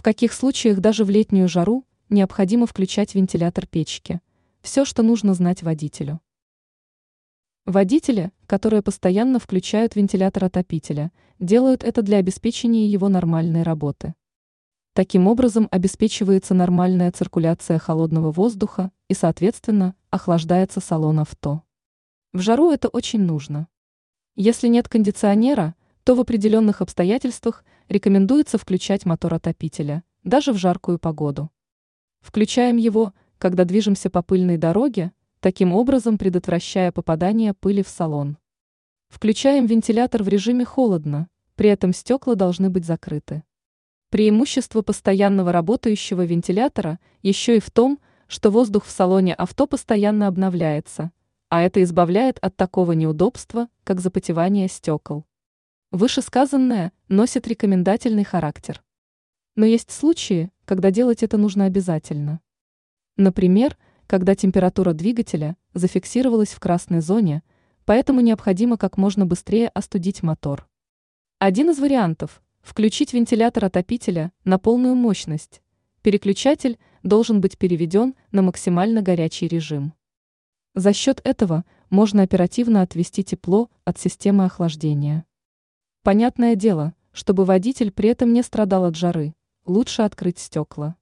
В каких случаях даже в летнюю жару необходимо включать вентилятор печки? Все, что нужно знать водителю. Водители, которые постоянно включают вентилятор отопителя, делают это для обеспечения его нормальной работы. Таким образом обеспечивается нормальная циркуляция холодного воздуха и, соответственно, охлаждается салон авто. В жару это очень нужно. Если нет кондиционера, то в определенных обстоятельствах рекомендуется включать мотор отопителя, даже в жаркую погоду. Включаем его, когда движемся по пыльной дороге, таким образом предотвращая попадание пыли в салон. Включаем вентилятор в режиме холодно, при этом стекла должны быть закрыты. Преимущество постоянного работающего вентилятора еще и в том, что воздух в салоне авто постоянно обновляется, а это избавляет от такого неудобства, как запотевание стекол. Вышесказанное носит рекомендательный характер. Но есть случаи, когда делать это нужно обязательно. Например, когда температура двигателя зафиксировалась в красной зоне, поэтому необходимо как можно быстрее остудить мотор. Один из вариантов Включить вентилятор отопителя на полную мощность. Переключатель должен быть переведен на максимально горячий режим. За счет этого можно оперативно отвести тепло от системы охлаждения. Понятное дело, чтобы водитель при этом не страдал от жары, лучше открыть стекла.